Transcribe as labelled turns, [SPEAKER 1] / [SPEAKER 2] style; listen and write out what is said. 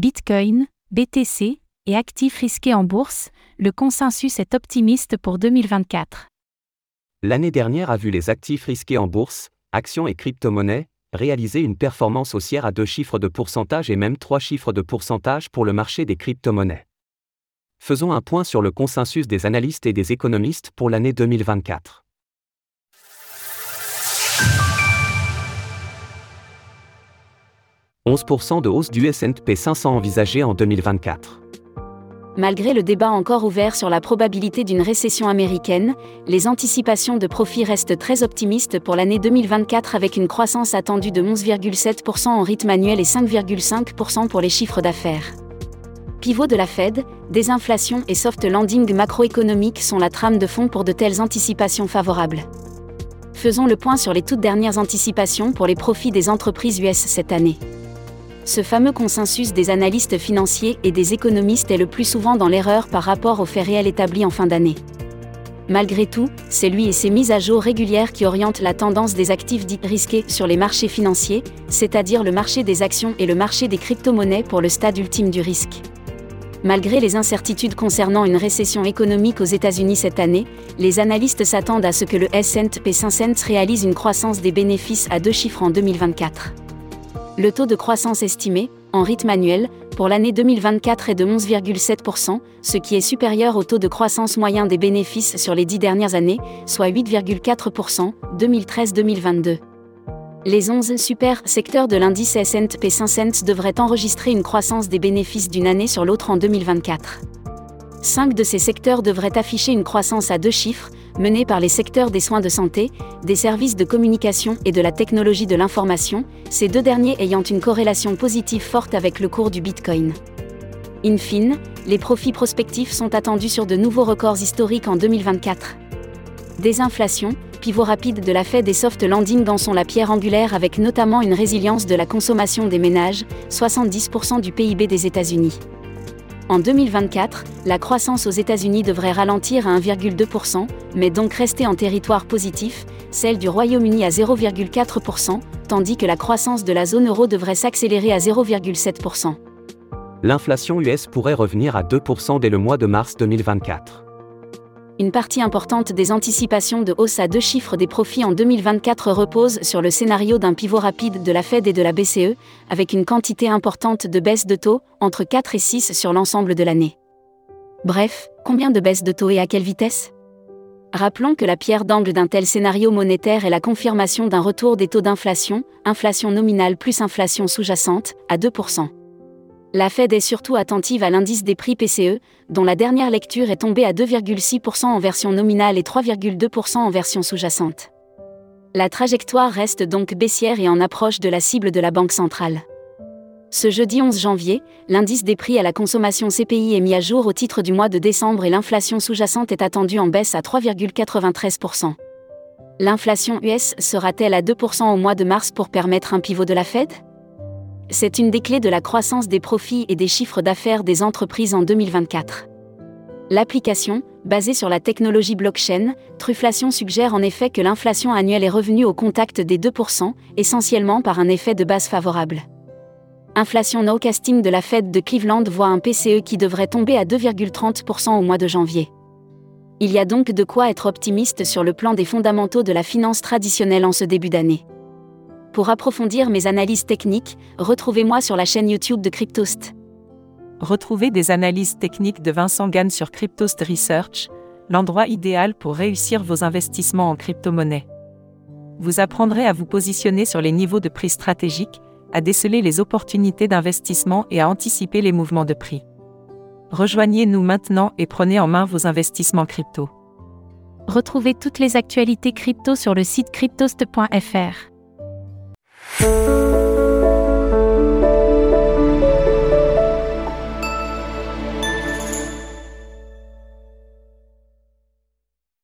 [SPEAKER 1] Bitcoin, BTC et actifs risqués en bourse, le consensus est optimiste pour 2024.
[SPEAKER 2] L'année dernière a vu les actifs risqués en bourse, actions et crypto-monnaies, réaliser une performance haussière à deux chiffres de pourcentage et même trois chiffres de pourcentage pour le marché des crypto-monnaies. Faisons un point sur le consensus des analystes et des économistes pour l'année 2024. « 11% de hausse du S&P 500 envisagée en 2024.
[SPEAKER 3] Malgré le débat encore ouvert sur la probabilité d'une récession américaine, les anticipations de profit restent très optimistes pour l'année 2024 avec une croissance attendue de 11,7% en rythme annuel et 5,5% pour les chiffres d'affaires. Pivot de la Fed, désinflation et soft landing macroéconomique sont la trame de fond pour de telles anticipations favorables. Faisons le point sur les toutes dernières anticipations pour les profits des entreprises US cette année ce fameux consensus des analystes financiers et des économistes est le plus souvent dans l'erreur par rapport aux faits réels établis en fin d'année. Malgré tout, c'est lui et ses mises à jour régulières qui orientent la tendance des actifs dits risqués sur les marchés financiers, c'est-à-dire le marché des actions et le marché des crypto-monnaies pour le stade ultime du risque. Malgré les incertitudes concernant une récession économique aux États-Unis cette année, les analystes s'attendent à ce que le S&P 500 réalise une croissance des bénéfices à deux chiffres en 2024. Le taux de croissance estimé, en rythme annuel, pour l'année 2024 est de 11,7%, ce qui est supérieur au taux de croissance moyen des bénéfices sur les dix dernières années, soit 8,4%, 2013-2022. Les 11 super secteurs de l'indice S&P 500 devraient enregistrer une croissance des bénéfices d'une année sur l'autre en 2024. Cinq de ces secteurs devraient afficher une croissance à deux chiffres, menée par les secteurs des soins de santé, des services de communication et de la technologie de l'information, ces deux derniers ayant une corrélation positive forte avec le cours du Bitcoin. In fine, les profits prospectifs sont attendus sur de nouveaux records historiques en 2024. Désinflation, pivot rapide de la Fed et soft landing dans sont la pierre angulaire avec notamment une résilience de la consommation des ménages, 70% du PIB des États-Unis. En 2024, la croissance aux États-Unis devrait ralentir à 1,2%, mais donc rester en territoire positif, celle du Royaume-Uni à 0,4%, tandis que la croissance de la zone euro devrait s'accélérer à 0,7%.
[SPEAKER 2] L'inflation US pourrait revenir à 2% dès le mois de mars 2024
[SPEAKER 3] une partie importante des anticipations de hausse à deux chiffres des profits en 2024 repose sur le scénario d'un pivot rapide de la Fed et de la BCE, avec une quantité importante de baisses de taux, entre 4 et 6 sur l'ensemble de l'année. Bref, combien de baisses de taux et à quelle vitesse? Rappelons que la pierre d'angle d'un tel scénario monétaire est la confirmation d'un retour des taux d'inflation, inflation nominale plus inflation sous-jacente, à 2%. La Fed est surtout attentive à l'indice des prix PCE, dont la dernière lecture est tombée à 2,6% en version nominale et 3,2% en version sous-jacente. La trajectoire reste donc baissière et en approche de la cible de la Banque centrale. Ce jeudi 11 janvier, l'indice des prix à la consommation CPI est mis à jour au titre du mois de décembre et l'inflation sous-jacente est attendue en baisse à 3,93%. L'inflation US sera-t-elle à 2% au mois de mars pour permettre un pivot de la Fed? C'est une des clés de la croissance des profits et des chiffres d'affaires des entreprises en 2024. L'application, basée sur la technologie blockchain, Trufflation suggère en effet que l'inflation annuelle est revenue au contact des 2%, essentiellement par un effet de base favorable. Inflation no casting de la Fed de Cleveland voit un PCE qui devrait tomber à 2,30% au mois de janvier. Il y a donc de quoi être optimiste sur le plan des fondamentaux de la finance traditionnelle en ce début d'année. Pour approfondir mes analyses techniques, retrouvez-moi sur la chaîne YouTube de Cryptost.
[SPEAKER 4] Retrouvez des analyses techniques de Vincent Gann sur Cryptost Research, l'endroit idéal pour réussir vos investissements en crypto-monnaie. Vous apprendrez à vous positionner sur les niveaux de prix stratégiques, à déceler les opportunités d'investissement et à anticiper les mouvements de prix. Rejoignez-nous maintenant et prenez en main vos investissements crypto.
[SPEAKER 1] Retrouvez toutes les actualités crypto sur le site cryptost.fr.
[SPEAKER 5] Música